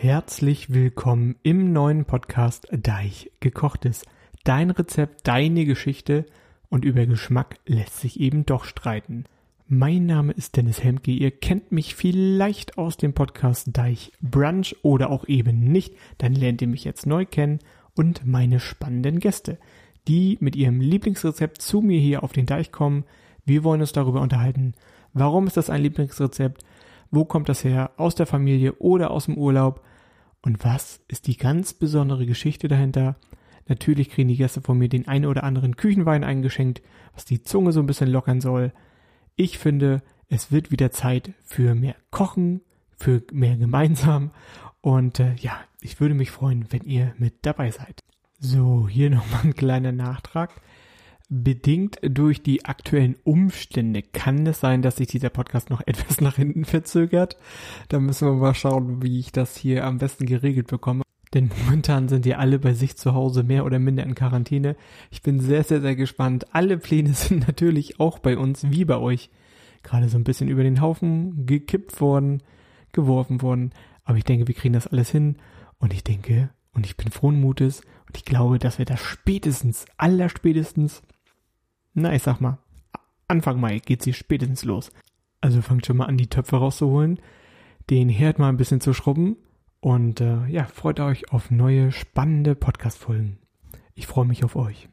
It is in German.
Herzlich willkommen im neuen Podcast Deich gekochtes. Dein Rezept, deine Geschichte und über Geschmack lässt sich eben doch streiten. Mein Name ist Dennis Hemke. Ihr kennt mich vielleicht aus dem Podcast Deich Brunch oder auch eben nicht. Dann lernt ihr mich jetzt neu kennen und meine spannenden Gäste, die mit ihrem Lieblingsrezept zu mir hier auf den Deich kommen. Wir wollen uns darüber unterhalten. Warum ist das ein Lieblingsrezept? Wo kommt das her? Aus der Familie oder aus dem Urlaub? Und was ist die ganz besondere Geschichte dahinter? Natürlich kriegen die Gäste von mir den einen oder anderen Küchenwein eingeschenkt, was die Zunge so ein bisschen lockern soll. Ich finde, es wird wieder Zeit für mehr Kochen, für mehr gemeinsam. Und äh, ja, ich würde mich freuen, wenn ihr mit dabei seid. So, hier nochmal ein kleiner Nachtrag. Bedingt durch die aktuellen Umstände kann es sein, dass sich dieser Podcast noch etwas nach hinten verzögert. Da müssen wir mal schauen, wie ich das hier am besten geregelt bekomme. Denn momentan sind ja alle bei sich zu Hause mehr oder minder in Quarantäne. Ich bin sehr, sehr, sehr gespannt. Alle Pläne sind natürlich auch bei uns wie bei euch gerade so ein bisschen über den Haufen gekippt worden, geworfen worden. Aber ich denke, wir kriegen das alles hin. Und ich denke, und ich bin frohen Mutes und ich glaube, dass wir das spätestens, allerspätestens na, ich sag mal, Anfang Mai geht sie spätestens los. Also fangt schon mal an, die Töpfe rauszuholen, den Herd mal ein bisschen zu schrubben und äh, ja, freut euch auf neue spannende Podcast-Folgen. Ich freue mich auf euch.